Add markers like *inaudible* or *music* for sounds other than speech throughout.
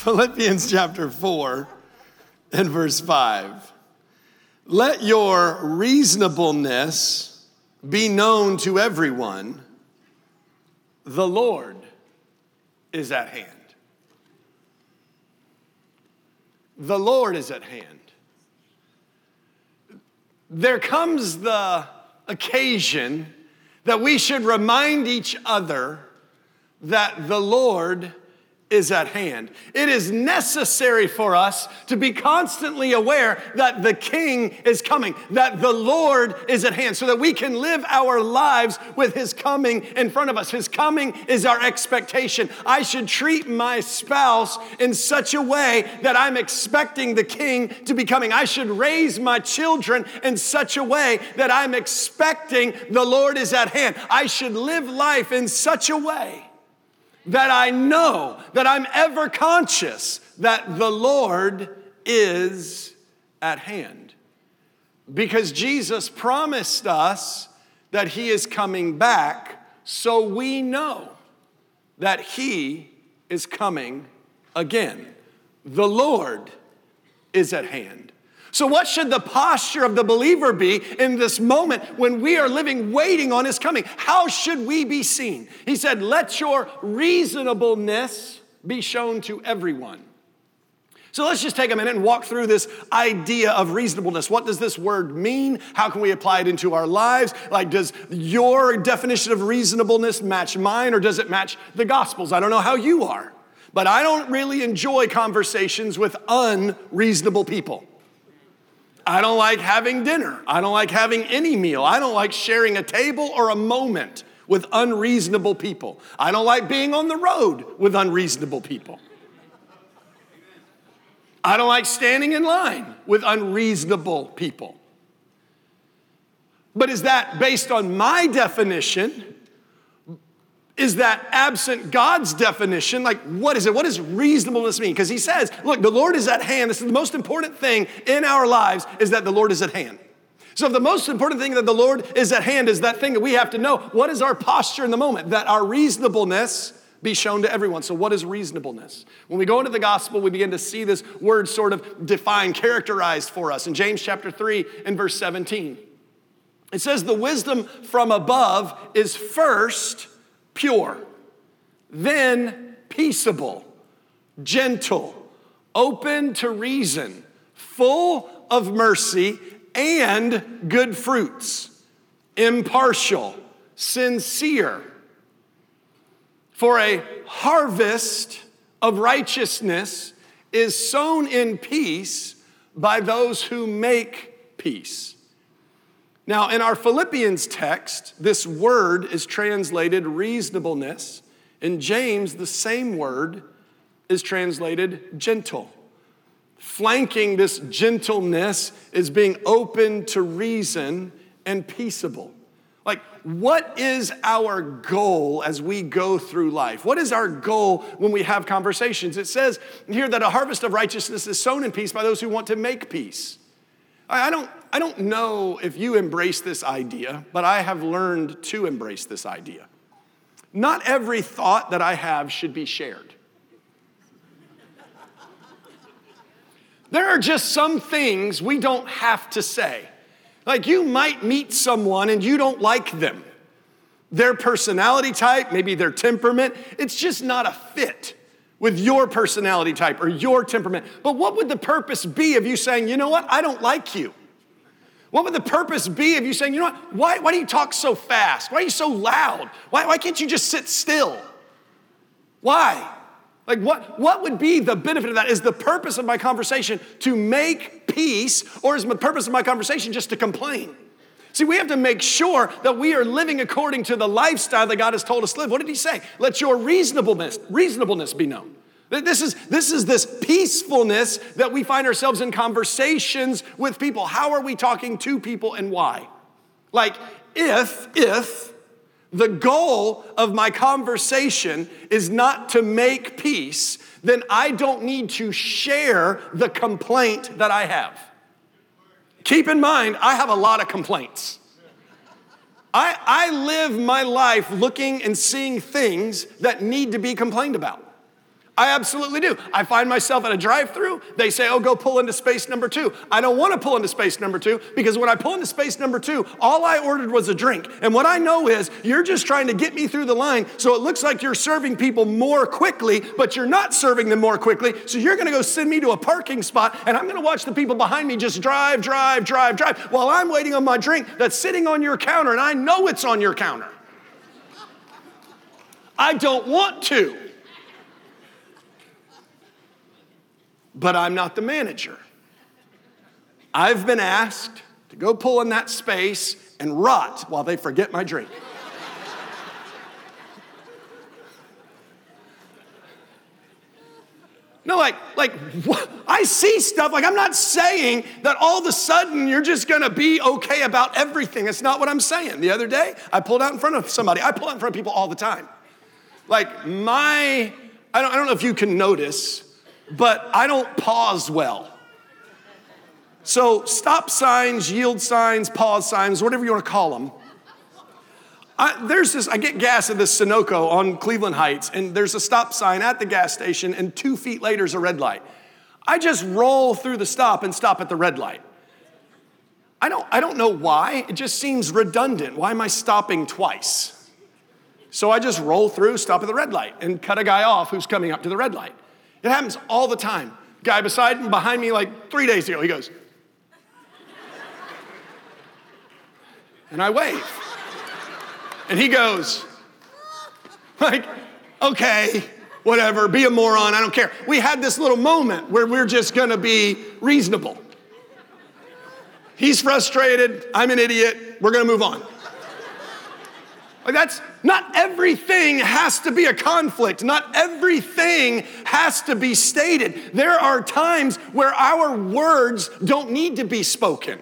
Philippians chapter 4 and verse 5. Let your reasonableness be known to everyone. The Lord is at hand. The Lord is at hand. There comes the occasion that we should remind each other that the Lord is at hand. It is necessary for us to be constantly aware that the King is coming, that the Lord is at hand, so that we can live our lives with His coming in front of us. His coming is our expectation. I should treat my spouse in such a way that I'm expecting the King to be coming. I should raise my children in such a way that I'm expecting the Lord is at hand. I should live life in such a way that I know, that I'm ever conscious that the Lord is at hand. Because Jesus promised us that He is coming back, so we know that He is coming again. The Lord is at hand. So, what should the posture of the believer be in this moment when we are living waiting on his coming? How should we be seen? He said, Let your reasonableness be shown to everyone. So let's just take a minute and walk through this idea of reasonableness. What does this word mean? How can we apply it into our lives? Like, does your definition of reasonableness match mine or does it match the Gospels? I don't know how you are, but I don't really enjoy conversations with unreasonable people. I don't like having dinner. I don't like having any meal. I don't like sharing a table or a moment with unreasonable people. I don't like being on the road with unreasonable people. I don't like standing in line with unreasonable people. But is that based on my definition is that absent God's definition, like what is it? What does reasonableness mean? Because he says, look, the Lord is at hand. This is the most important thing in our lives is that the Lord is at hand. So the most important thing that the Lord is at hand is that thing that we have to know, what is our posture in the moment? That our reasonableness be shown to everyone. So, what is reasonableness? When we go into the gospel, we begin to see this word sort of defined, characterized for us in James chapter 3 and verse 17. It says, The wisdom from above is first pure, then peaceable, gentle, open to reason, full of mercy and good fruits, impartial, sincere. For a harvest of righteousness is sown in peace by those who make peace. Now, in our Philippians text, this word is translated reasonableness. In James, the same word is translated gentle. Flanking this gentleness is being open to reason and peaceable. Like, what is our goal as we go through life? What is our goal when we have conversations? It says here that a harvest of righteousness is sown in peace by those who want to make peace. I don't, I don't know if you embrace this idea, but I have learned to embrace this idea. Not every thought that I have should be shared. There are just some things we don't have to say. Like you might meet someone and you don't like them. Their personality type, maybe their temperament, it's just not a fit with your personality type or your temperament. But what would the purpose be of you saying, you know what, I don't like you? What would the purpose be of you saying, you know what, why, why do you talk so fast? Why are you so loud? Why, why can't you just sit still? Why? Like, what, what would be the benefit of that? Is the purpose of my conversation to make peace, or is the purpose of my conversation just to complain? See, we have to make sure that we are living according to the lifestyle that God has told us to live. What did he say? Let your reasonableness, reasonableness be known. This is, this is this peacefulness that we find ourselves in conversations with people. How are we talking to people and why? Like, if, if the goal of my conversation is not to make peace, then I don't need to share the complaint that I have. Keep in mind, I have a lot of complaints. I, I live my life looking and seeing things that need to be complained about. I absolutely do. I find myself at a drive through, they say, oh, go pull into space number two. I don't want to pull into space number two because when I pull into space number two, all I ordered was a drink. And what I know is you're just trying to get me through the line so it looks like you're serving people more quickly, but you're not serving them more quickly. So you're going to go send me to a parking spot and I'm going to watch the people behind me just drive, drive, drive, drive while I'm waiting on my drink that's sitting on your counter and I know it's on your counter. I don't want to. But I'm not the manager. I've been asked to go pull in that space and rot while they forget my drink. No, like, like what? I see stuff. Like, I'm not saying that all of a sudden you're just gonna be okay about everything. That's not what I'm saying. The other day, I pulled out in front of somebody. I pull out in front of people all the time. Like, my, I don't, I don't know if you can notice, but I don't pause well. So, stop signs, yield signs, pause signs, whatever you want to call them. I, there's this, I get gas at this Sunoco on Cleveland Heights, and there's a stop sign at the gas station, and two feet later is a red light. I just roll through the stop and stop at the red light. I don't, I don't know why. It just seems redundant. Why am I stopping twice? So I just roll through, stop at the red light, and cut a guy off who's coming up to the red light. It happens all the time. Guy beside and behind me like three days ago, he goes, *laughs* and I wave. And he goes, like, okay, whatever, be a moron, I don't care. We had this little moment where we're just gonna be reasonable. He's frustrated, I'm an idiot, we're gonna move on. That's not everything has to be a conflict. Not everything has to be stated. There are times where our words don't need to be spoken.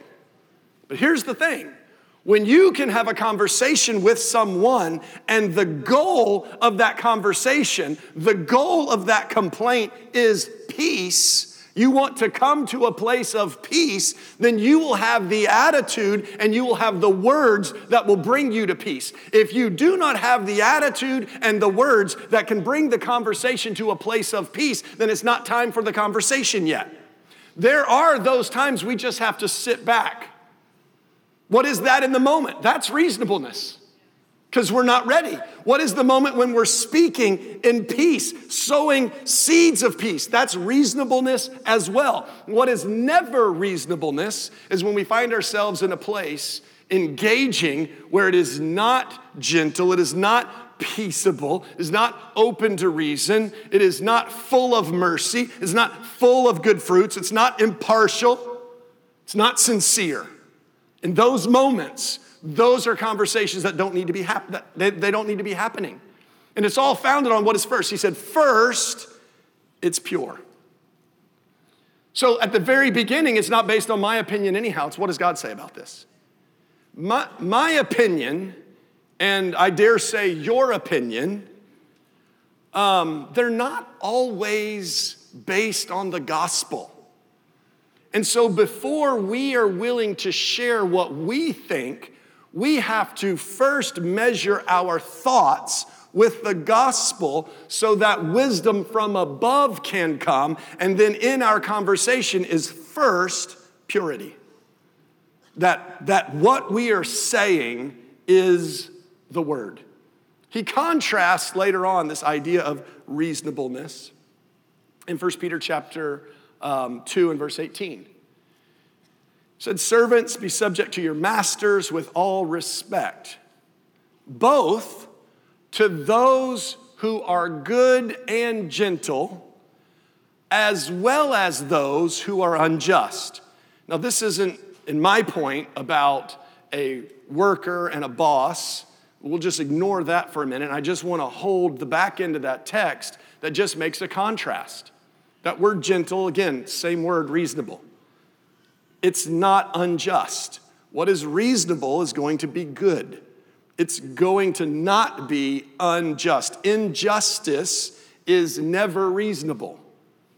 But here's the thing when you can have a conversation with someone and the goal of that conversation, the goal of that complaint is peace you want to come to a place of peace, then you will have the attitude and you will have the words that will bring you to peace. If you do not have the attitude and the words that can bring the conversation to a place of peace, then it's not time for the conversation yet. There are those times we just have to sit back. What is that in the moment? That's reasonableness because we're not ready. What is the moment when we're speaking in peace, sowing seeds of peace? That's reasonableness as well. What is never reasonableness is when we find ourselves in a place engaging where it is not gentle, it is not peaceable, is not open to reason, it is not full of mercy, it's not full of good fruits, it's not impartial, it's not sincere. In those moments, those are conversations that don't need to be hap- they, they don't need to be happening. And it's all founded on what is first. He said, first, it's pure. So at the very beginning, it's not based on my opinion anyhow. It's what does God say about this? My, my opinion, and I dare say your opinion, um, they're not always based on the gospel. And so before we are willing to share what we think, we have to first measure our thoughts with the gospel so that wisdom from above can come. And then in our conversation is first purity. That, that what we are saying is the word. He contrasts later on this idea of reasonableness in 1 Peter chapter um, 2 and verse 18 said, Servants, be subject to your masters with all respect, both to those who are good and gentle, as well as those who are unjust. Now, this isn't, in my point, about a worker and a boss. We'll just ignore that for a minute. I just want to hold the back end of that text that just makes a contrast. That word gentle, again, same word, reasonable. It's not unjust. What is reasonable is going to be good. It's going to not be unjust. Injustice is never reasonable.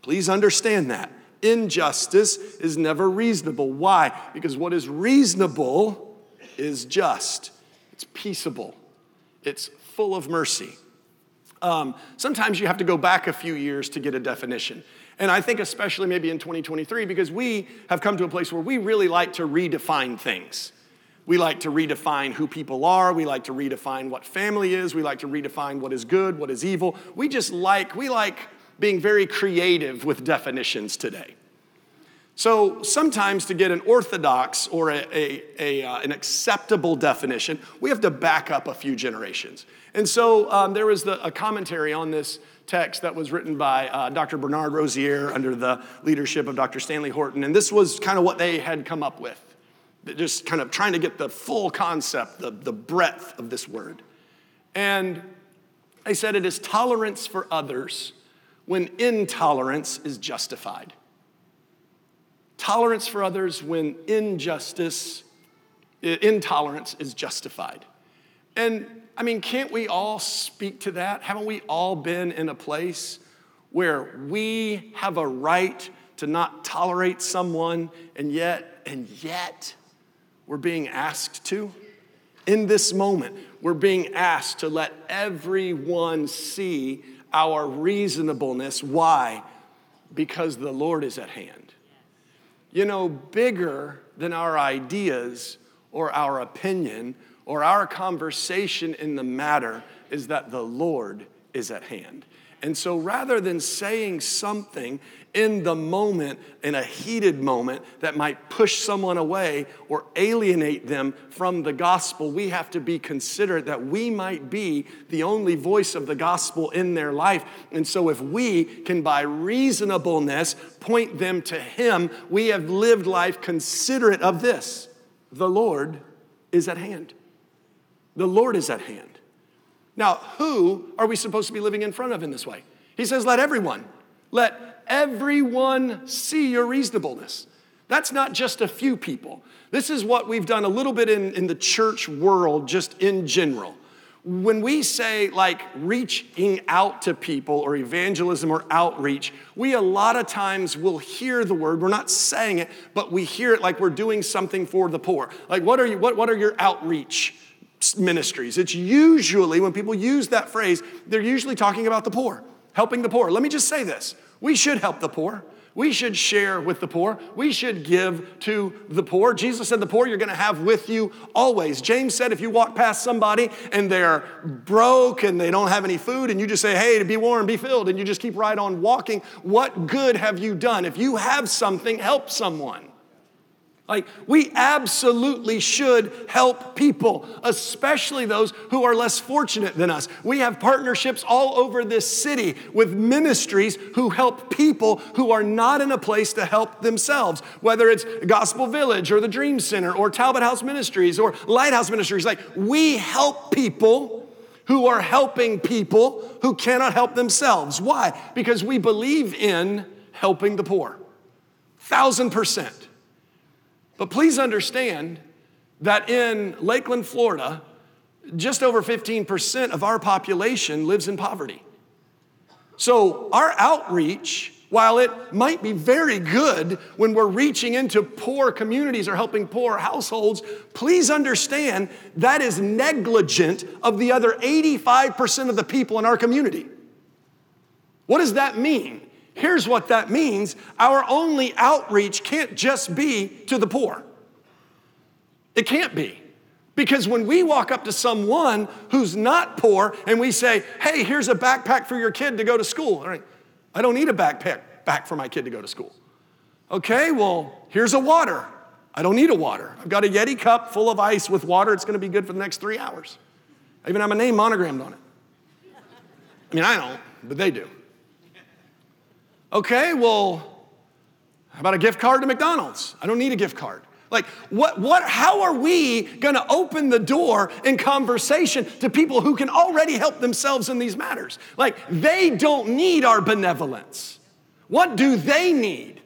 Please understand that. Injustice is never reasonable. Why? Because what is reasonable is just, it's peaceable, it's full of mercy. um, sometimes you have to go back a few years to get a definition. And I think, especially maybe in 2023, because we have come to a place where we really like to redefine things. We like to redefine who people are. We like to redefine what family is. We like to redefine what is good, what is evil. We just like, we like being very creative with definitions today. So sometimes to get an orthodox or a, a, a uh, an acceptable definition, we have to back up a few generations. And so um, there was the, a commentary on this text that was written by uh, Dr. Bernard Rozier under the leadership of Dr. Stanley Horton. And this was kind of what they had come up with, just kind of trying to get the full concept, the, the breadth of this word. And they said it is tolerance for others when intolerance is justified. Tolerance for others when injustice, intolerance is justified. And I mean, can't we all speak to that? Haven't we all been in a place where we have a right to not tolerate someone and yet, and yet, we're being asked to? In this moment, we're being asked to let everyone see our reasonableness. Why? Because the Lord is at hand you know, bigger than our ideas or our opinion or our conversation in the matter is that the Lord is at hand. And so rather than saying something in the moment, in a heated moment, that might push someone away or alienate them from the gospel, we have to be considerate that we might be the only voice of the gospel in their life. And so if we can, by reasonableness, point them to Him, we have lived life considerate of this the Lord is at hand. The Lord is at hand. Now, who are we supposed to be living in front of in this way? He says, let everyone, let everyone see your reasonableness. That's not just a few people. This is what we've done a little bit in, in the church world, just in general. When we say like reaching out to people or evangelism or outreach, we a lot of times will hear the word. We're not saying it, but we hear it like we're doing something for the poor. Like, what are you, what, what are your outreach? Ministries. It's usually, when people use that phrase, they're usually talking about the poor, helping the poor. Let me just say this we should help the poor. We should share with the poor. We should give to the poor. Jesus said, The poor you're going to have with you always. James said, If you walk past somebody and they're broke and they don't have any food, and you just say, Hey, to be warm, be filled, and you just keep right on walking, what good have you done? If you have something, help someone. Like, we absolutely should help people, especially those who are less fortunate than us. We have partnerships all over this city with ministries who help people who are not in a place to help themselves, whether it's Gospel Village or the Dream Center or Talbot House Ministries or Lighthouse Ministries. Like, we help people who are helping people who cannot help themselves. Why? Because we believe in helping the poor. Thousand percent. But please understand that in Lakeland, Florida, just over 15% of our population lives in poverty. So our outreach, while it might be very good when we're reaching into poor communities or helping poor households, please understand that is negligent of the other 85% of the people in our community. What does that mean? Here's what that means our only outreach can't just be to the poor. It can't be. Because when we walk up to someone who's not poor and we say, hey, here's a backpack for your kid to go to school. I don't need a backpack back for my kid to go to school. Okay, well, here's a water. I don't need a water. I've got a Yeti cup full of ice with water. It's going to be good for the next three hours. I even have my name monogrammed on it. I mean, I don't, but they do. Okay, well, how about a gift card to McDonald's? I don't need a gift card. Like, what, what, how are we gonna open the door in conversation to people who can already help themselves in these matters? Like, they don't need our benevolence. What do they need?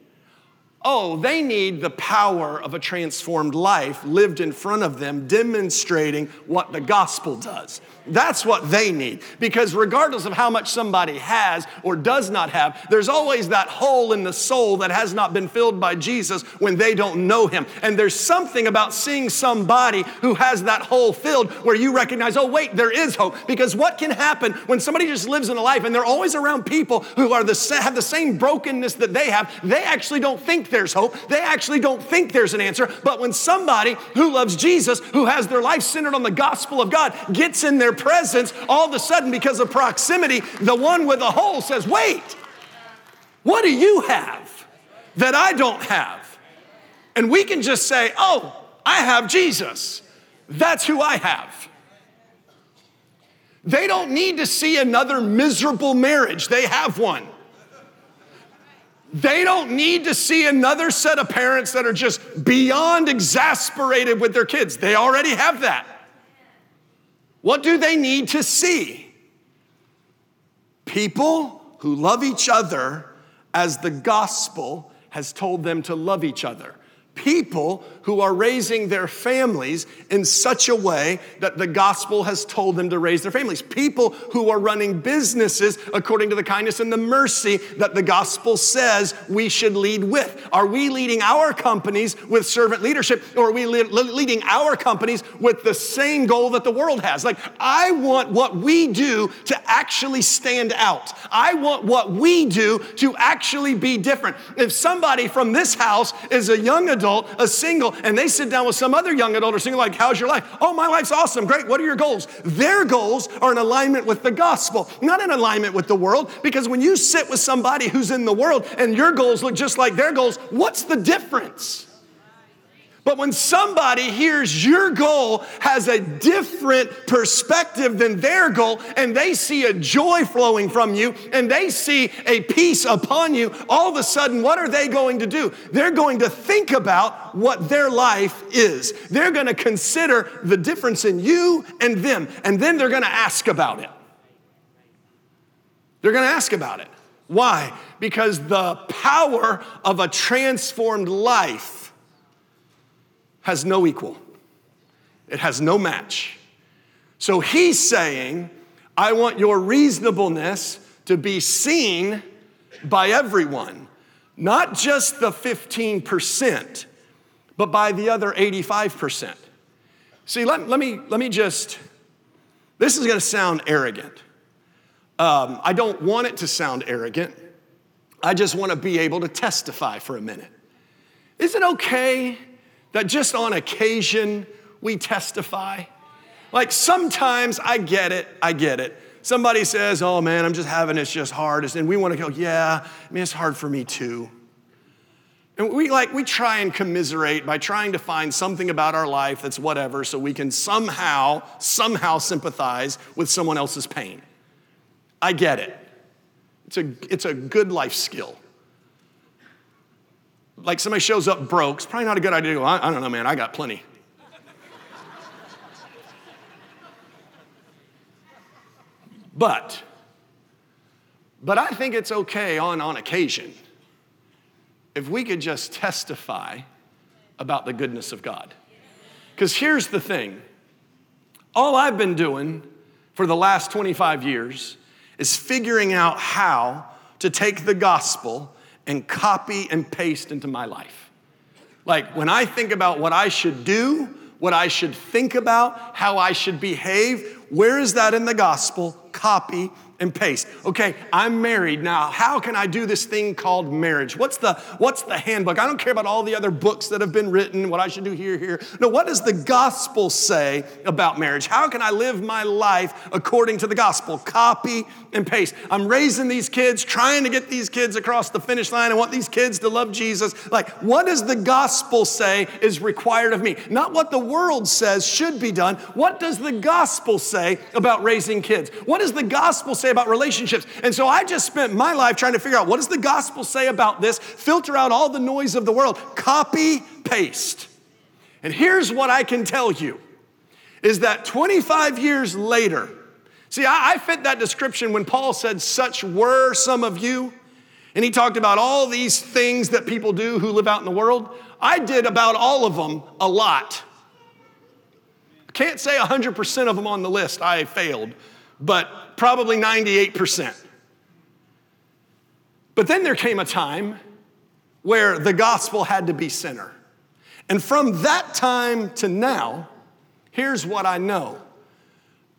oh, they need the power of a transformed life lived in front of them, demonstrating what the gospel does. That's what they need. Because regardless of how much somebody has or does not have, there's always that hole in the soul that has not been filled by Jesus when they don't know him. And there's something about seeing somebody who has that hole filled where you recognize, oh, wait, there is hope. Because what can happen when somebody just lives in a life and they're always around people who are the, have the same brokenness that they have, they actually don't think there's hope. They actually don't think there's an answer. But when somebody who loves Jesus, who has their life centered on the gospel of God, gets in their presence, all of a sudden, because of proximity, the one with the hole says, Wait, what do you have that I don't have? And we can just say, Oh, I have Jesus. That's who I have. They don't need to see another miserable marriage, they have one. They don't need to see another set of parents that are just beyond exasperated with their kids. They already have that. What do they need to see? People who love each other as the gospel has told them to love each other people who are raising their families in such a way that the gospel has told them to raise their families. People who are running businesses according to the kindness and the mercy that the gospel says we should lead with. Are we leading our companies with servant leadership or are we leading our companies with the same goal that the world has? Like, I want what we do to actually stand out. I want what we do to actually be different. If somebody from this house is a young adult, adult, a single, and they sit down with some other young adult or single, like, How's your life? Oh, my life's awesome. Great. What are your goals? Their goals are in alignment with the gospel, not in alignment with the world. Because when you sit with somebody who's in the world and your goals look just like their goals, what's the difference? But when somebody hears your goal has a different perspective than their goal, and they see a joy flowing from you, and they see a peace upon you, all of a sudden, what are they going to do? They're going to think about what their life is. They're going to consider the difference in you and them, and then they're going to ask about it. They're going to ask about it. Why? Because the power of a transformed life has no equal, it has no match. So he's saying, I want your reasonableness to be seen by everyone, not just the 15%, but by the other 85%. See, let, let, me, let me just, this is gonna sound arrogant. Um, I don't want it to sound arrogant. I just wanna be able to testify for a minute. Is it okay that just on occasion we testify? Like sometimes I get it, I get it. Somebody says, Oh man, I'm just having it's just hard. And we want to go, Yeah, I mean, it's hard for me too. And we like, we try and commiserate by trying to find something about our life that's whatever so we can somehow, somehow sympathize with someone else's pain. I get it. It's a, it's a good life skill like somebody shows up broke, it's probably not a good idea I, I don't know, man, I got plenty. but, but I think it's okay on, on occasion if we could just testify about the goodness of God. Because here's the thing all I've been doing for the last 25 years is figuring out how to take the gospel and copy and paste into my life. Like when I think about what I should do, what I should think about, how I should behave, where is that in the gospel? Copy and paste. Okay, I'm married now. How can I do this thing called marriage? What's the what's the handbook? I don't care about all the other books that have been written, what I should do here here. No, what does the gospel say about marriage? How can I live my life according to the gospel? Copy and paste. I'm raising these kids, trying to get these kids across the finish line. I want these kids to love Jesus. Like, what does the gospel say is required of me? Not what the world says should be done. What does the gospel say about raising kids? What does the gospel say say about relationships. And so I just spent my life trying to figure out what does the gospel say about this, filter out all the noise of the world, copy, paste. And here's what I can tell you is that 25 years later, see, I, I fit that description when Paul said, Such were some of you. And he talked about all these things that people do who live out in the world. I did about all of them a lot. Can't say 100% of them on the list I failed, but probably 98%. But then there came a time where the gospel had to be center. And from that time to now, here's what I know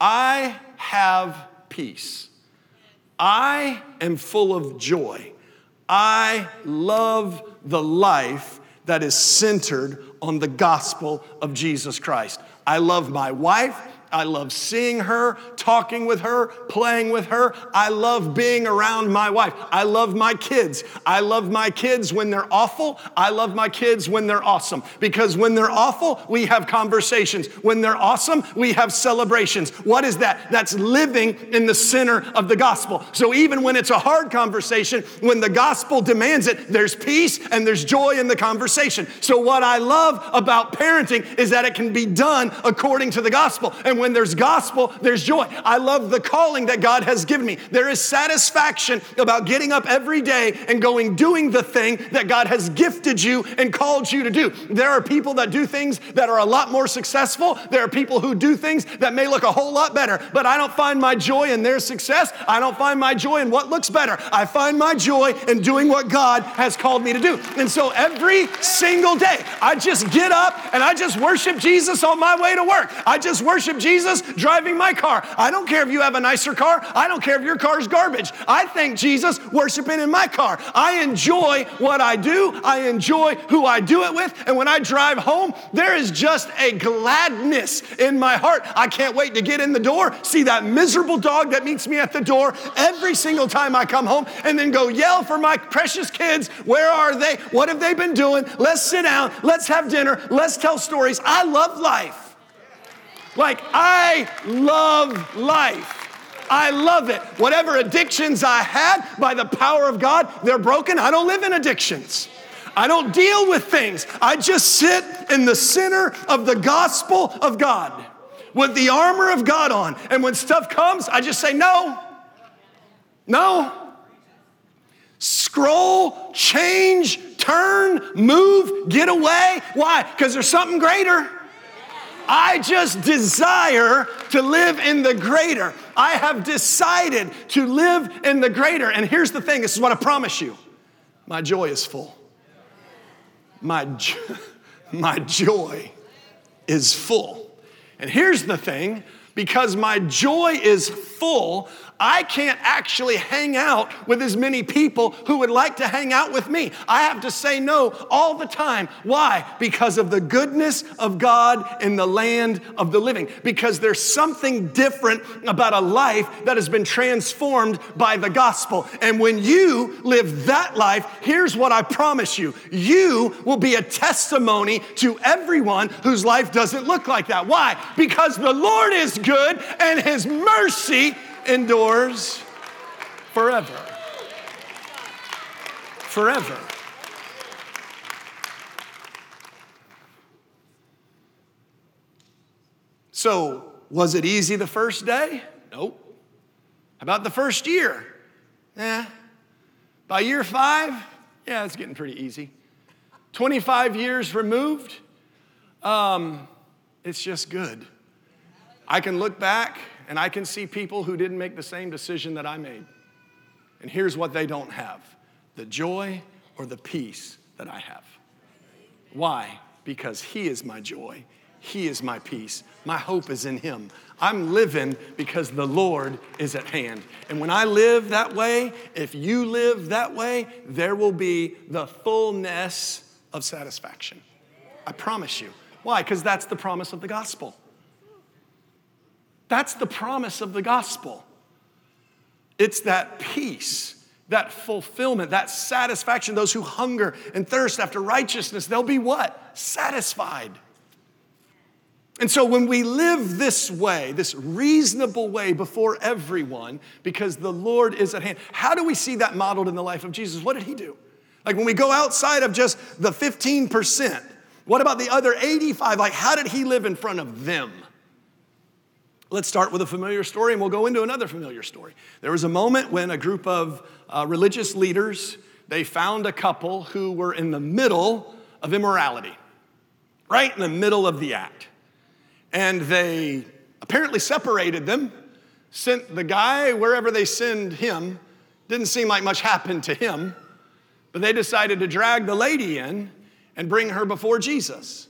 I have peace. I am full of joy. I love the life that is centered on the gospel of Jesus Christ. I love my wife. I love seeing her, talking with her, playing with her. I love being around my wife. I love my kids. I love my kids when they're awful. I love my kids when they're awesome. Because when they're awful, we have conversations. When they're awesome, we have celebrations. What is that? That's living in the center of the gospel. So even when it's a hard conversation, when the gospel demands it, there's peace and there's joy in the conversation. So what I love about parenting is that it can be done according to the gospel. And and when there's gospel, there's joy. I love the calling that God has given me. There is satisfaction about getting up every day and going doing the thing that God has gifted you and called you to do. There are people that do things that are a lot more successful. There are people who do things that may look a whole lot better, but I don't find my joy in their success. I don't find my joy in what looks better. I find my joy in doing what God has called me to do. And so every single day, I just get up and I just worship Jesus on my way to work. I just worship Jesus driving my car. I don't care if you have a nicer car. I don't care if your car's garbage. I thank Jesus worshiping in my car. I enjoy what I do. I enjoy who I do it with. And when I drive home, there is just a gladness in my heart. I can't wait to get in the door, see that miserable dog that meets me at the door every single time I come home, and then go yell for my precious kids. Where are they? What have they been doing? Let's sit down. Let's have dinner. Let's tell stories. I love life. Like, I love life. I love it. Whatever addictions I had, by the power of God, they're broken. I don't live in addictions. I don't deal with things. I just sit in the center of the gospel of God with the armor of God on. And when stuff comes, I just say, no, no. Scroll, change, turn, move, get away. Why? Because there's something greater. I just desire to live in the greater. I have decided to live in the greater. And here's the thing this is what I promise you my joy is full. My, *laughs* my joy is full. And here's the thing because my joy is full, I can't actually hang out with as many people who would like to hang out with me. I have to say no all the time. Why? Because of the goodness of God in the land of the living. Because there's something different about a life that has been transformed by the gospel. And when you live that life, here's what I promise you you will be a testimony to everyone whose life doesn't look like that. Why? Because the Lord is good and his mercy endures forever. Forever. So, was it easy the first day? Nope. How about the first year? Yeah. By year five, yeah, it's getting pretty easy. 25 years removed, um, it's just good. I can look back and I can see people who didn't make the same decision that I made. And here's what they don't have the joy or the peace that I have. Why? Because He is my joy, He is my peace. My hope is in Him. I'm living because the Lord is at hand. And when I live that way, if you live that way, there will be the fullness of satisfaction. I promise you. Why? Because that's the promise of the gospel. That's the promise of the gospel. It's that peace, that fulfillment, that satisfaction. Those who hunger and thirst after righteousness, they'll be what? Satisfied. And so when we live this way, this reasonable way before everyone, because the Lord is at hand, how do we see that modeled in the life of Jesus? What did he do? Like when we go outside of just the 15%, what about the other 85? Like, how did he live in front of them? Let's start with a familiar story and we'll go into another familiar story. There was a moment when a group of uh, religious leaders, they found a couple who were in the middle of immorality, right in the middle of the act. And they apparently separated them, sent the guy wherever they send him. Didn't seem like much happened to him, but they decided to drag the lady in and bring her before Jesus.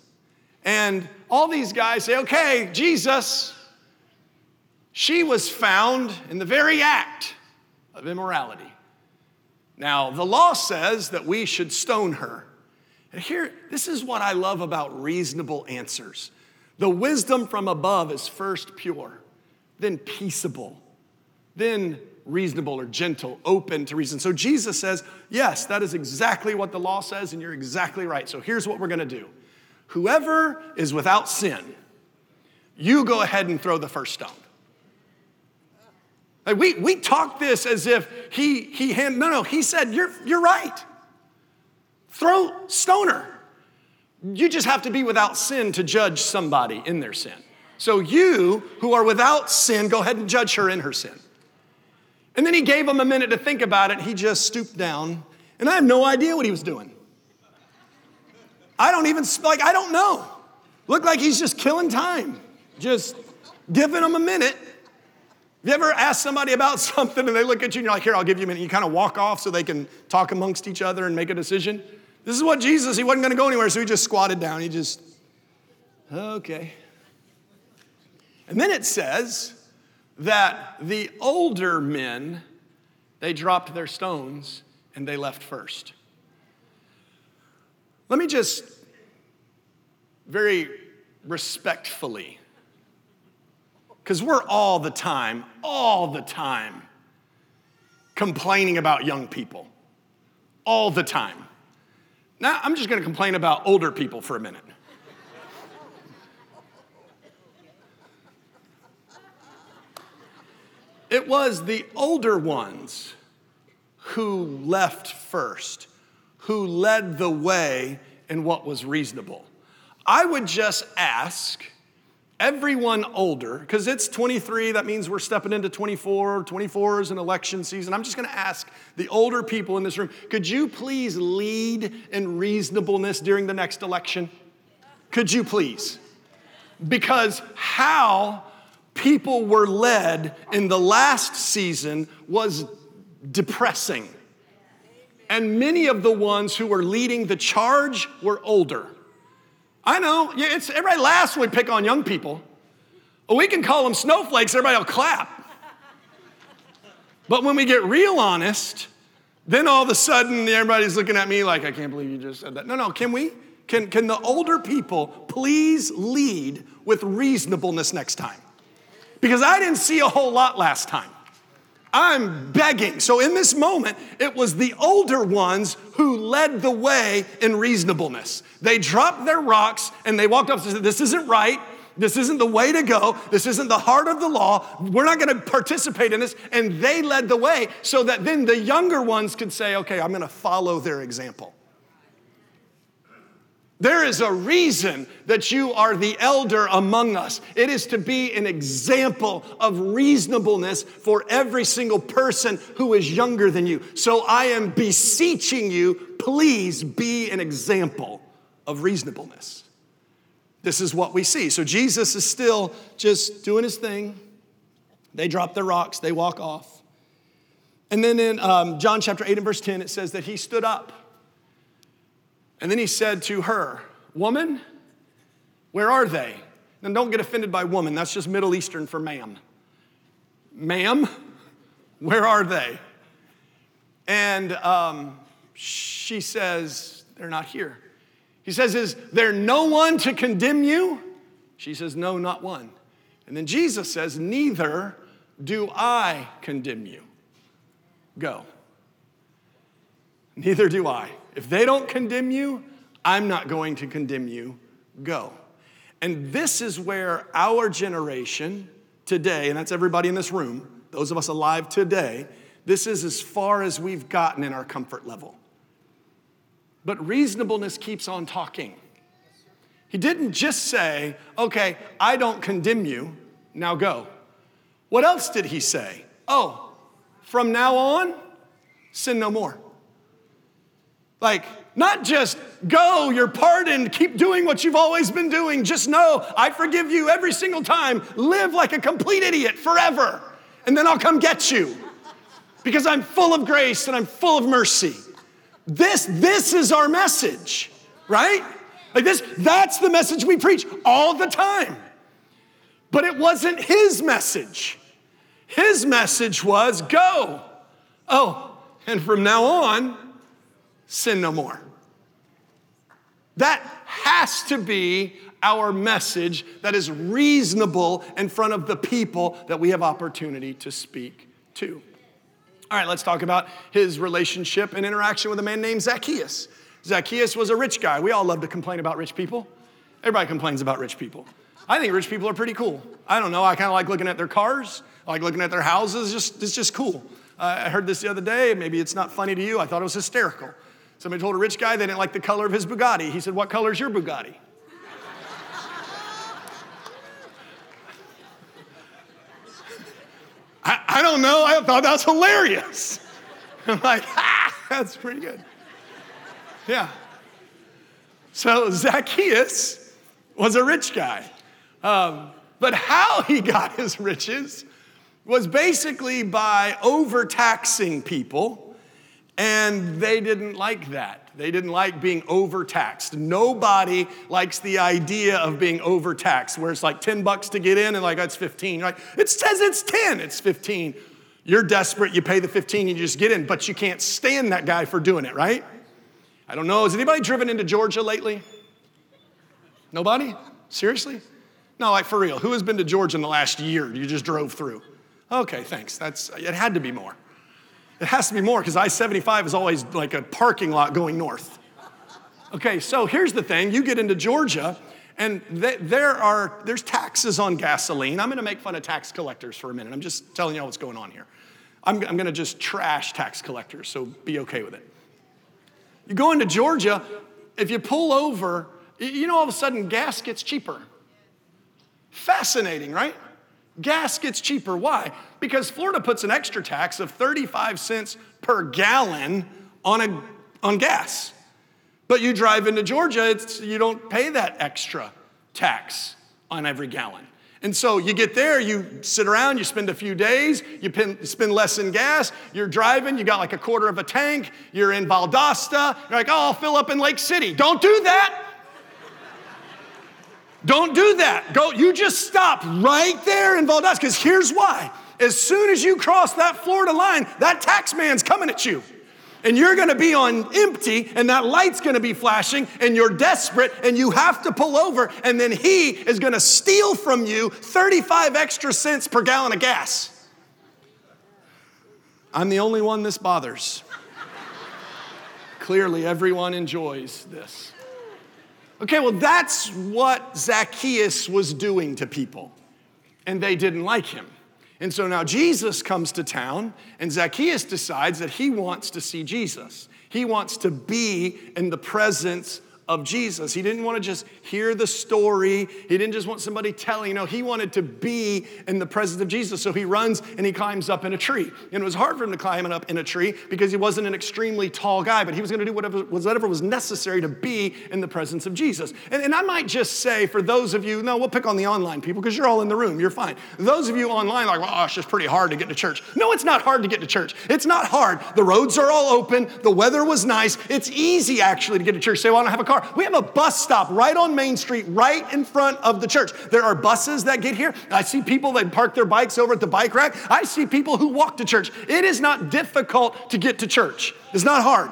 And all these guys say, okay, Jesus, she was found in the very act of immorality. Now, the law says that we should stone her. And here, this is what I love about reasonable answers. The wisdom from above is first pure, then peaceable, then reasonable or gentle, open to reason. So Jesus says, Yes, that is exactly what the law says, and you're exactly right. So here's what we're gonna do whoever is without sin, you go ahead and throw the first stone. Like we, we talk this as if he, he hand, no, no, he said, you're, you're right. Throw stoner. You just have to be without sin to judge somebody in their sin. So you who are without sin, go ahead and judge her in her sin. And then he gave him a minute to think about it. He just stooped down, and I have no idea what he was doing. I don't even, like, I don't know. Looked like he's just killing time, just giving him a minute. Have you ever asked somebody about *laughs* something and they look at you and you're like, here, I'll give you a minute. You kind of walk off so they can talk amongst each other and make a decision? This is what Jesus, he wasn't going to go anywhere, so he just squatted down. He just, okay. And then it says, that the older men, they dropped their stones and they left first. Let me just very respectfully, because we're all the time, all the time complaining about young people. All the time. Now, I'm just gonna complain about older people for a minute. It was the older ones who left first, who led the way in what was reasonable. I would just ask everyone older, because it's 23, that means we're stepping into 24, 24 is an election season. I'm just gonna ask the older people in this room, could you please lead in reasonableness during the next election? Could you please? Because how people were led in the last season was depressing. And many of the ones who were leading the charge were older. I know, it's, everybody laughs when we pick on young people. We can call them snowflakes, everybody will clap. But when we get real honest, then all of a sudden everybody's looking at me like, I can't believe you just said that. No, no, can we? Can, can the older people please lead with reasonableness next time? because I didn't see a whole lot last time. I'm begging. So, in this moment, it was the older ones who led the way in reasonableness. They dropped their rocks and they walked up and said, This isn't right. This isn't the way to go. This isn't the heart of the law. We're not going to participate in this. And they led the way so that then the younger ones could say, Okay, I'm going to follow their example. There is a reason that you are the elder among us. It is to be an example of reasonableness for every single person who is younger than you. So I am beseeching you, please be an example of reasonableness. This is what we see. So Jesus is still just doing his thing. They drop their rocks, they walk off. And then in um, John chapter 8 and verse 10, it says that he stood up. And then he said to her, Woman, where are they? Now, don't get offended by woman, that's just Middle Eastern for ma'am. Ma'am, where are they? And um, she says, They're not here. He says, Is there no one to condemn you? She says, No, not one. And then Jesus says, Neither do I condemn you. Go. Neither do I. If they don't condemn you, I'm not going to condemn you. Go. And this is where our generation today, and that's everybody in this room, those of us alive today, this is as far as we've gotten in our comfort level. But reasonableness keeps on talking. He didn't just say, okay, I don't condemn you, now go. What else did he say? Oh, from now on, sin no more. Like, not just go, you're pardoned, keep doing what you've always been doing. Just know I forgive you every single time. Live like a complete idiot forever, and then I'll come get you because I'm full of grace and I'm full of mercy. This, this is our message, right? Like this, that's the message we preach all the time. But it wasn't his message. His message was go. Oh, and from now on, sin no more. That has to be our message that is reasonable in front of the people that we have opportunity to speak to. All right, let's talk about his relationship and interaction with a man named Zacchaeus. Zacchaeus was a rich guy. We all love to complain about rich people. Everybody complains about rich people. I think rich people are pretty cool. I don't know. I kind of like looking at their cars. I like looking at their houses. Just, it's just cool. Uh, I heard this the other day. Maybe it's not funny to you. I thought it was hysterical. Somebody told a rich guy they didn't like the color of his Bugatti. He said, What color is your Bugatti? I, I don't know. I thought that was hilarious. *laughs* I'm like, ah, that's pretty good. Yeah. So Zacchaeus was a rich guy. Um, but how he *laughs* got his riches was basically by overtaxing people, and they didn't like that. They didn't like being overtaxed. Nobody likes the idea of being overtaxed, where it's like 10 bucks to get in and like, oh, that's 15. You're like, it says it's 10, it's 15. You're desperate, you pay the 15, you just get in, but you can't stand that guy for doing it, right? I don't know. Has anybody driven into Georgia lately? Nobody? Seriously? No, like for real. Who has been to Georgia in the last year? You just drove through. Okay, thanks. That's it had to be more. It has to be more because I-75 is always like a parking lot going north. Okay, so here's the thing. You get into Georgia and there are there's taxes on gasoline. I'm to make fun of tax collectors for a minute. I'm just telling y'all what's going on here. I'm, I'm to just trash tax collectors, so be okay with it. You go into Georgia, if you pull over, you know all of a sudden gas gets cheaper. Fascinating, right? Gas gets cheaper. Why? Because Florida puts an extra tax of 35 cents per gallon on, a, on gas. But you drive into Georgia, you don't pay that extra tax on every gallon. And so you get there, you sit around, you spend a few days, you spend less in gas, you're driving, you got like a quarter of a tank, you're in Valdosta, you're like, oh, I'll fill up in Lake City. Don't do that. Don't do that. Go, you just stop right there in Valdosta, because here's why. As soon as you cross that Florida line, that tax man's coming at you and you're gonna be on empty, and that light's gonna be flashing, and you're desperate, and you have to pull over, and then he is gonna steal from you 35 extra cents per gallon of gas. I'm the only one this bothers. Clearly, everyone enjoys this. Okay, well, that's what Zacchaeus was doing to people, and they didn't like him. And so now Jesus comes to town, and Zacchaeus decides that he wants to see Jesus. He wants to be in the presence of Jesus. He didn't want to just hear the story. He didn't just want somebody telling, you know, he wanted to be in the presence of Jesus. So he runs and he climbs up in a tree. And it was hard for him to climb up in a tree because he wasn't an extremely tall guy, but he was going to do whatever, whatever was necessary to be in the presence of Jesus. And, and I might just say for those of you, no, we'll pick on the online people because you're all in the room, you're fine. Those of you online, like, well, oh, it's just pretty hard to get to church. No, it's not hard to get to church. It's not hard. The roads are all open. The weather was nice. It's easy actually to get to church. Say, well, I don't have a car car. We have a bus stop right on Main Street, right in front of the church. There are buses that get here. I see people that park their bikes over at the bike rack. I see people who walk to church. It is not difficult to get to church, it's not hard.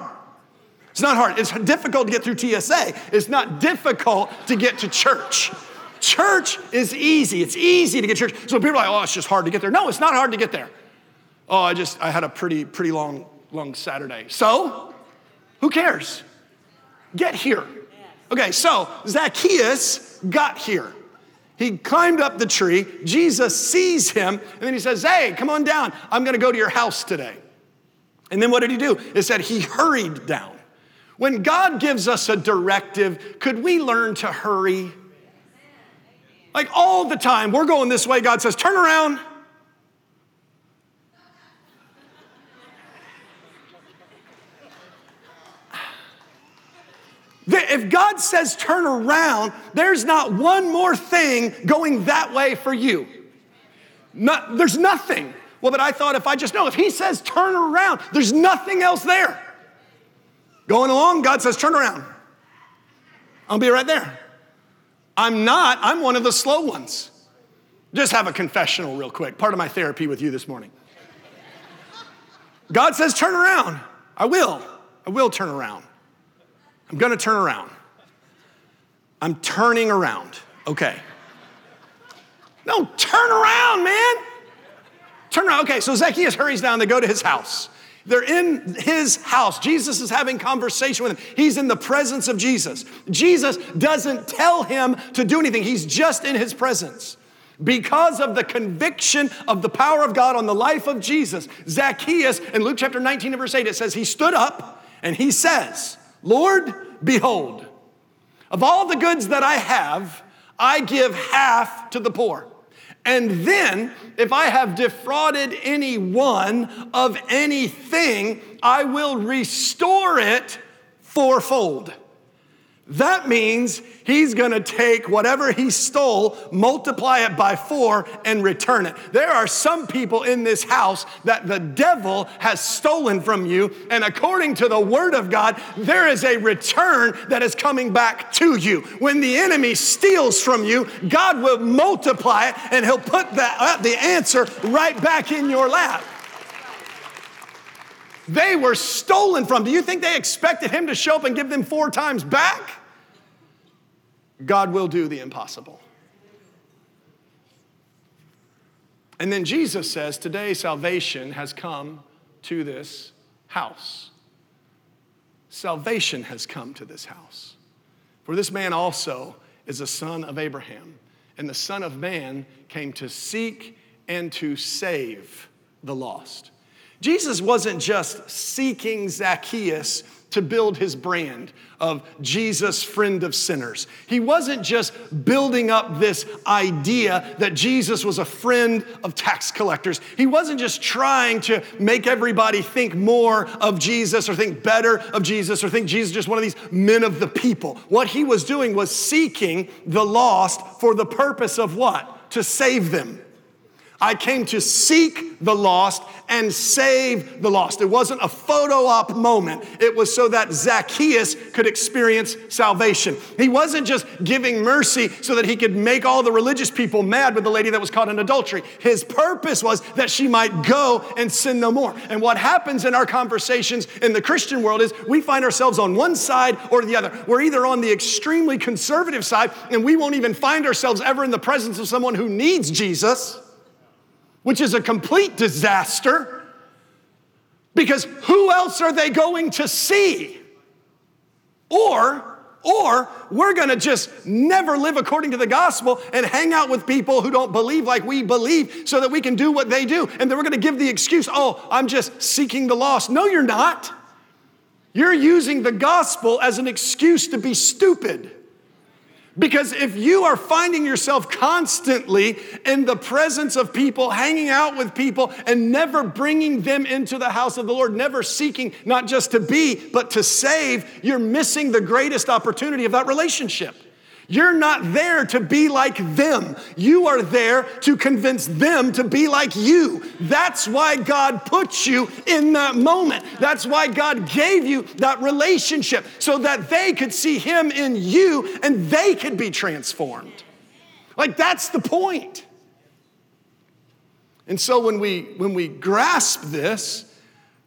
It's not hard. It's difficult to get through TSA. It's not difficult to get to church. Church is easy. It's easy to get church. So people are like, oh, it's just hard to get there. No, it's not hard to get there. Oh, I just, I had a pretty, pretty long, long Saturday. So, who cares? Get here. Okay, so Zacchaeus got here. He climbed up the tree. Jesus sees him, and then he says, Hey, come on down. I'm going to go to your house today. And then what did he do? It said he hurried down. When God gives us a directive, could we learn to hurry? Like all the time, we're going this way. God says, Turn around. If God says turn around, there's not one more thing going that way for you. Not, there's nothing. Well, but I thought if I just know, if He says turn around, there's nothing else there. Going along, God says turn around. I'll be right there. I'm not, I'm one of the slow ones. Just have a confessional real quick, part of my therapy with you this morning. God says turn around. I will. I will turn around. I'm gonna turn around. I'm turning around. Okay. No, turn around, man. Turn around. Okay, so Zacchaeus hurries down. They go to his house. They're in his house. Jesus is having conversation with him. He's in the presence of Jesus. Jesus doesn't tell him to do anything. He's just in his presence. Because of the conviction of the power of God on the life of Jesus, Zacchaeus, in Luke chapter 19 and verse 8, it says, He stood up and he says, Lord, behold, of all the goods that I have, I give half to the poor. And then, if I have defrauded anyone of anything, I will restore it fourfold. That means he's gonna take whatever he stole, multiply it by four, and return it. There are some people in this house that the devil has stolen from you, and according to the word of God, there is a return that is coming back to you. When the enemy steals from you, God will multiply it and he'll put the, uh, the answer right back in your lap. They were stolen from. Do you think they expected him to show up and give them four times back? God will do the impossible. And then Jesus says, Today salvation has come to this house. Salvation has come to this house. For this man also is a son of Abraham, and the Son of Man came to seek and to save the lost. Jesus wasn't just seeking Zacchaeus to build his brand of Jesus, friend of sinners. He wasn't just building up this idea that Jesus was a friend of tax collectors. He wasn't just trying to make everybody think more of Jesus or think better of Jesus or think Jesus is just one of these men of the people. What he was doing was seeking the lost for the purpose of what? To save them. I came to seek the lost and save the lost. It wasn't a photo op moment. It was so that Zacchaeus could experience salvation. He wasn't just giving mercy so that he could make all the religious people mad with the lady that was caught in adultery. His purpose was that she might go and sin no more. And what happens in our conversations in the Christian world is we find ourselves on one side or the other. We're either on the extremely conservative side and we won't even find ourselves ever in the presence of someone who needs Jesus which is a complete disaster because who else are they going to see? Or, or we're gonna just never live according to the gospel and hang out with people who don't believe like we believe so that we can do what they do. And then we're gonna give the excuse, oh, I'm just seeking the lost. No, you're not. You're using the gospel as an excuse to be stupid. Because if you are finding yourself constantly in the presence of people, hanging out with people, and never bringing them into the house of the Lord, never seeking not just to be, but to save, you're missing the greatest opportunity of that relationship. You're not there to be like them. You are there to convince them to be like you. That's why God put you in that moment. That's why God gave you that relationship so that they could see Him in you and they could be transformed. Like, that's the point. And so when we, when we grasp this,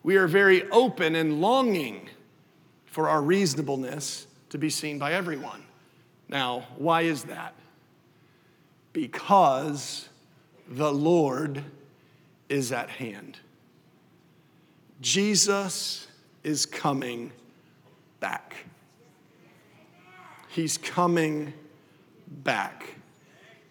we are very open and longing for our reasonableness to be seen by everyone. Now, why is that? Because the Lord is at hand. Jesus is coming back. He's coming back.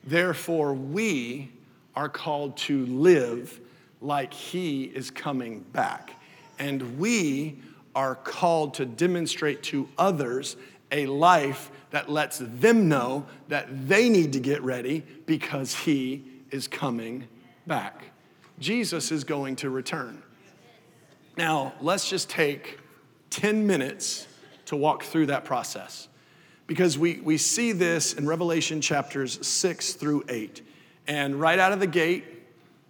Therefore, we are called to live like He is coming back. And we are called to demonstrate to others a life that lets them know that they need to get ready because he is coming back. Jesus is going to return. Now, let's just take 10 minutes to walk through that process. because we, we see this in Revelation chapters 6 through 8. And right out of the gate,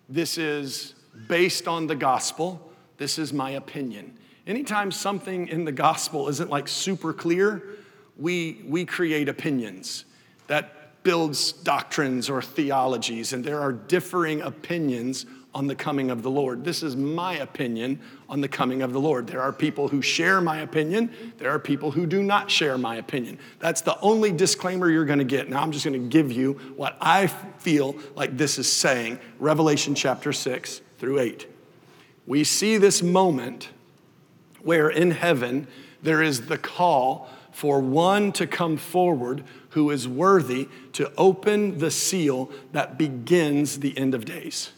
this is based on the gospel. This is my opinion. Anytime something in the gospel isn't like super clear, we, we create opinions that builds doctrines or theologies, and there are differing opinions on the coming of the Lord. This is my opinion on the coming of the Lord. There are people who share my opinion, there are people who do not share my opinion. That's the only disclaimer you're going to get. Now, I'm just going to give you what I feel like this is saying Revelation chapter 6 through 8. We see this moment where in heaven there is the call for one to come forward who is worthy to open the seal that begins the end of days.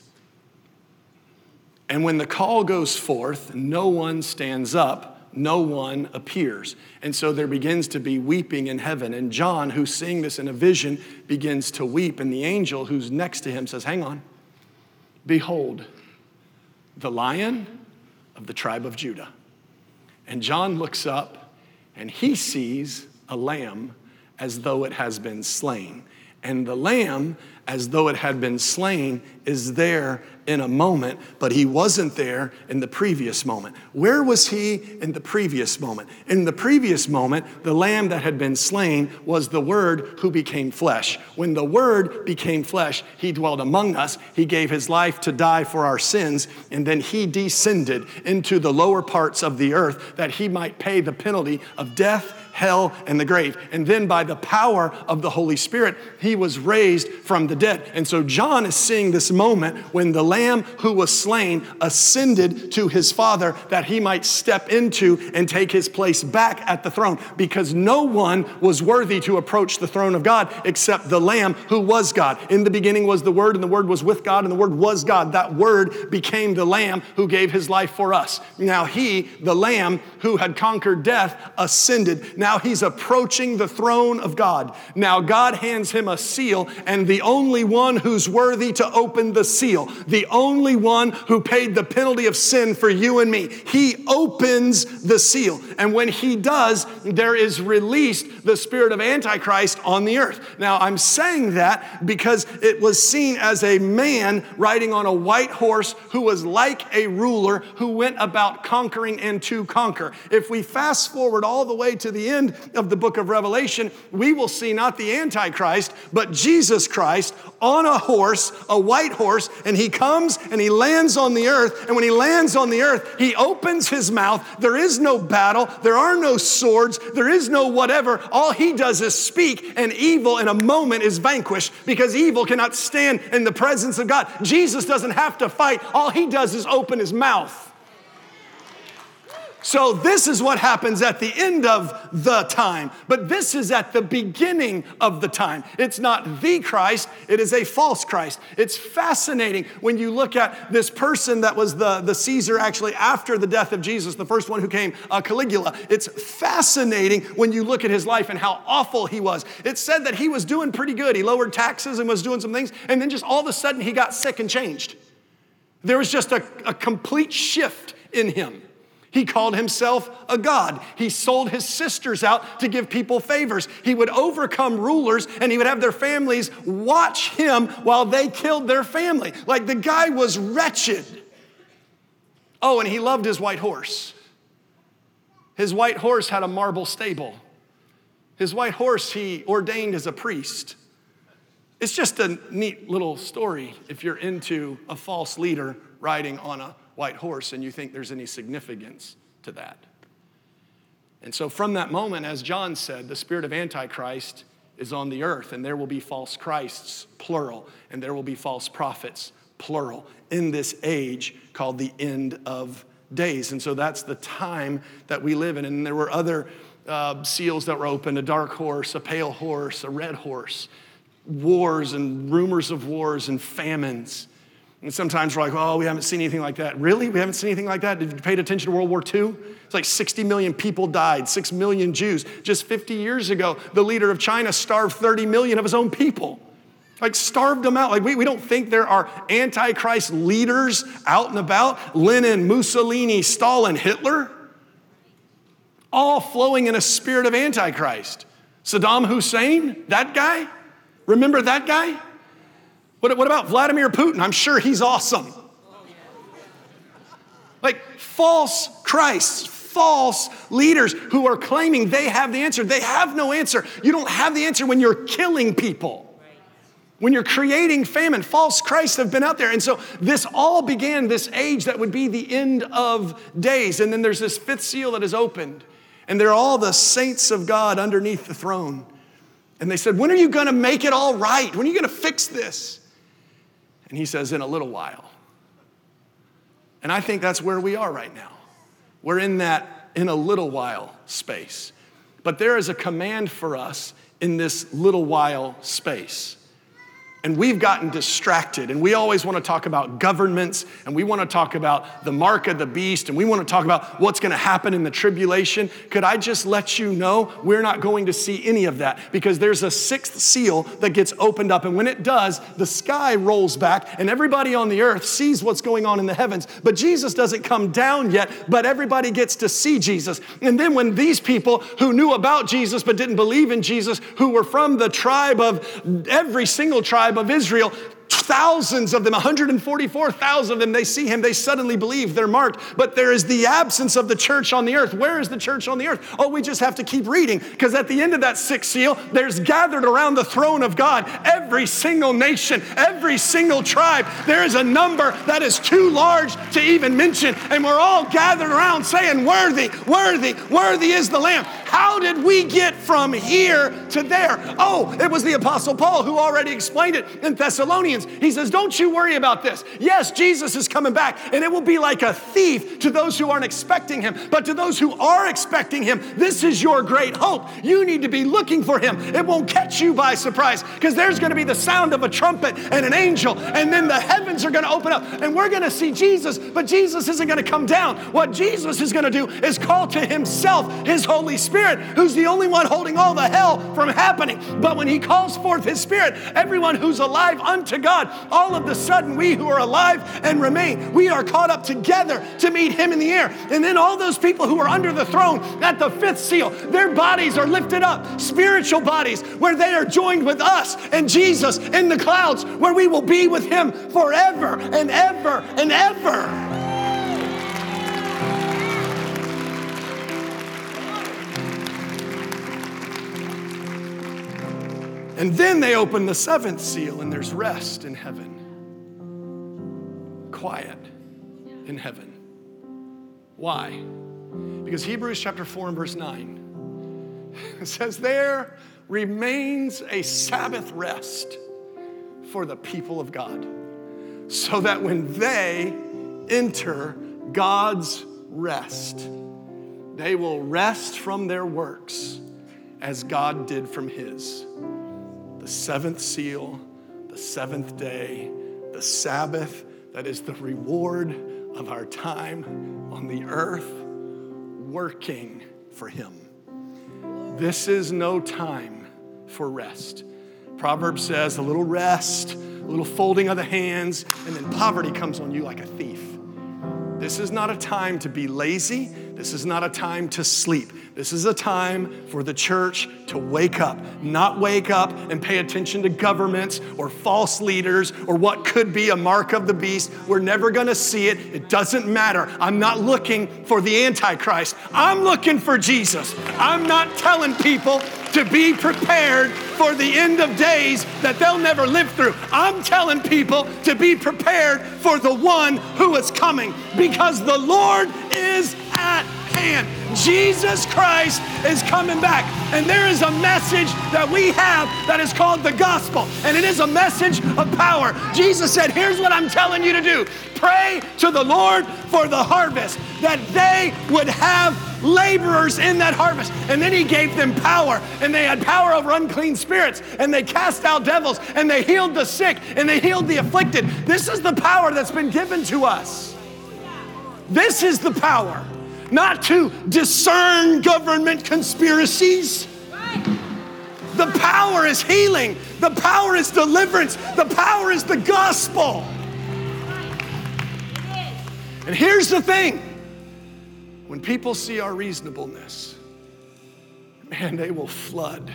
And when the call goes forth, no one stands up, no one appears. And so there begins to be weeping in heaven. And John, who's seeing this in a vision, begins to weep. And the angel who's next to him says, Hang on, behold, the lion of the tribe of Judah. And John looks up and he sees a lamb as though it has been slain. And the lamb, as though it had been slain, is there in a moment, but he wasn't there in the previous moment. Where was he in the previous moment? In the previous moment, the lamb that had been slain was the Word who became flesh. When the Word became flesh, he dwelled among us. He gave his life to die for our sins, and then he descended into the lower parts of the earth that he might pay the penalty of death hell, and the grave. And then by the power of the Holy Spirit, he was raised from the dead. And so John is seeing this moment when the Lamb who was slain ascended to his Father that he might step into and take his place back at the throne because no one was worthy to approach the throne of God except the Lamb who was God. In the beginning was the Word, and the Word was with God, and the Word was God. That Word became the Lamb who gave his life for us. Now he, the Lamb who had conquered death, ascended. Now now he's approaching the throne of God. Now God hands him a seal, and the only one who's worthy to open the seal, the only one who paid the penalty of sin for you and me, he opens the seal. And when he does, there is released the spirit of Antichrist on the earth. Now I'm saying that because it was seen as a man riding on a white horse who was like a ruler who went about conquering and to conquer. If we fast forward all the way to the end, end of the book of Revelation, we will see not the Antichrist, but Jesus Christ on a horse, a white horse, and he comes and he lands on the earth. And when he lands on the earth, he opens his mouth. There is no battle, there are no swords, there is no whatever. All he does is speak, and evil in a moment is vanquished because evil cannot stand in the presence of God. Jesus doesn't have to fight, all he does is open his mouth. So, this is what happens at the end of the time, but this is at the beginning of the time. It's not the Christ, it is a false Christ. It's fascinating when you look at this person that was the, the Caesar actually after the death of Jesus, the first one who came, uh, Caligula. It's fascinating when you look at his life and how awful he was. It said that he was doing pretty good. He lowered taxes and was doing some things, and then just all of a sudden he got sick and changed. There was just a, a complete shift in him. He called himself a god. He sold his sisters out to give people favors. He would overcome rulers and he would have their families watch him while they killed their family. Like the guy was wretched. Oh, and he loved his white horse. His white horse had a marble stable. His white horse he ordained as a priest. It's just a neat little story if you're into a false leader riding on a white horse and you think there's any significance to that. And so, from that moment, as John said, the spirit of Antichrist is on the earth, and there will be false Christs, plural, and there will be false prophets, plural, in this age called the end of days. And so, that's the time that we live in. And there were other uh, seals that were opened a dark horse, a pale horse, a red horse, wars and rumors of wars and famines. And sometimes we're like, oh, we haven't seen anything like that. Really? We haven't seen anything like that? Did you pay attention to World War II? It's like 60 million people died, 6 million Jews. Just 50 years ago, the leader of China starved 30 million of his own people. Like, starved them out. Like, we, we don't think there are Antichrist leaders out and about Lenin, Mussolini, Stalin, Hitler, all flowing in a spirit of Antichrist. Saddam Hussein, that guy? Remember that guy? What, what about Vladimir Putin? I'm sure he's awesome. Like false Christs, false leaders who are claiming they have the answer. They have no answer. You don't have the answer when you're killing people. When you're creating famine, false Christs have been out there. And so this all began this age that would be the end of days. And then there's this fifth seal that is opened. And they're all the saints of God underneath the throne. And they said, When are you going to make it all right? When are you going to fix this? And he says, In a little while. And I think that's where we are right now. We're in that in a little while space. But there is a command for us in this little while space. And we've gotten distracted, and we always want to talk about governments, and we want to talk about the mark of the beast, and we want to talk about what's going to happen in the tribulation. Could I just let you know we're not going to see any of that because there's a sixth seal that gets opened up, and when it does, the sky rolls back, and everybody on the earth sees what's going on in the heavens. But Jesus doesn't come down yet, but everybody gets to see Jesus. And then when these people who knew about Jesus but didn't believe in Jesus, who were from the tribe of every single tribe, tribe of Israel thousands of them, 144,000 of them, they see him, they suddenly believe, they're marked. But there is the absence of the church on the earth. Where is the church on the earth? Oh, we just have to keep reading because at the end of that sixth seal, there's gathered around the throne of God every single nation, every single tribe. There is a number that is too large to even mention, and we're all gathered around saying, Worthy, worthy, worthy is the Lamb. How did we get from here to there? Oh, it was the Apostle Paul who already explained it in Thessalonians. He says, Don't you worry about this. Yes, Jesus is coming back, and it will be like a thief to those who aren't expecting him. But to those who are expecting him, this is your great hope. You need to be looking for him. It won't catch you by surprise because there's going to be the sound of a trumpet and an angel, and then the heavens are going to open up, and we're going to see Jesus, but Jesus isn't going to come down. What Jesus is going to do is call to himself his Holy Spirit, who's the only one holding all the hell from happening. But when he calls forth his Spirit, everyone who's alive unto God All of the sudden we who are alive and remain, we are caught up together to meet Him in the air. And then all those people who are under the throne at the fifth seal, their bodies are lifted up, spiritual bodies, where they are joined with us and Jesus in the clouds, where we will be with Him forever and ever and ever. And then they open the seventh seal, and there's rest in heaven, quiet in heaven. Why? Because Hebrews chapter 4 and verse 9 *laughs* says, There remains a Sabbath rest for the people of God, so that when they enter God's rest, they will rest from their works as God did from his the seventh seal, the seventh day, the Sabbath that is the reward of our time on the earth working for Him. This is no time for rest. Proverbs says a little rest, a little folding of the hands, and then poverty comes on you like a thief. This is not a time to be lazy. This is not a time to sleep. This is a time for the church to wake up, not wake up and pay attention to governments or false leaders or what could be a mark of the beast. We're never going to see it. It doesn't matter. I'm not looking for the Antichrist. I'm looking for Jesus. I'm not telling people to be prepared for the end of days that they'll never live through. I'm telling people to be prepared for the one who is coming because the Lord is at hand. Jesus Christ is coming back. And there is a message that we have that is called the gospel. And it is a message of power. Jesus said, Here's what I'm telling you to do pray to the Lord for the harvest, that they would have laborers in that harvest. And then he gave them power, and they had power over unclean spirits, and they cast out devils, and they healed the sick, and they healed the afflicted. This is the power that's been given to us. This is the power not to discern government conspiracies. The power is healing, the power is deliverance, the power is the gospel. And here's the thing when people see our reasonableness, man, they will flood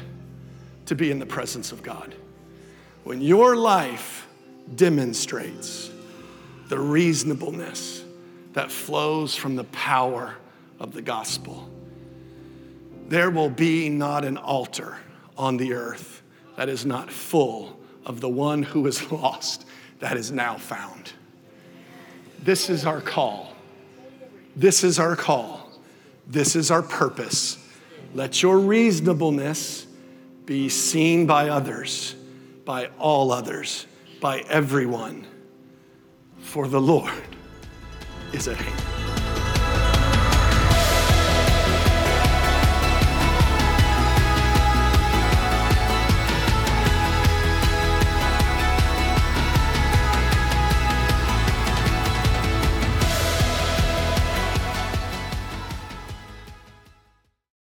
to be in the presence of God. When your life demonstrates the reasonableness that flows from the power of the gospel, there will be not an altar on the earth that is not full of the one who is *laughs* lost that is now found. This is our call. This is our call. This is our purpose. Let your reasonableness be seen by others, by all others, by everyone, for the Lord is at hand.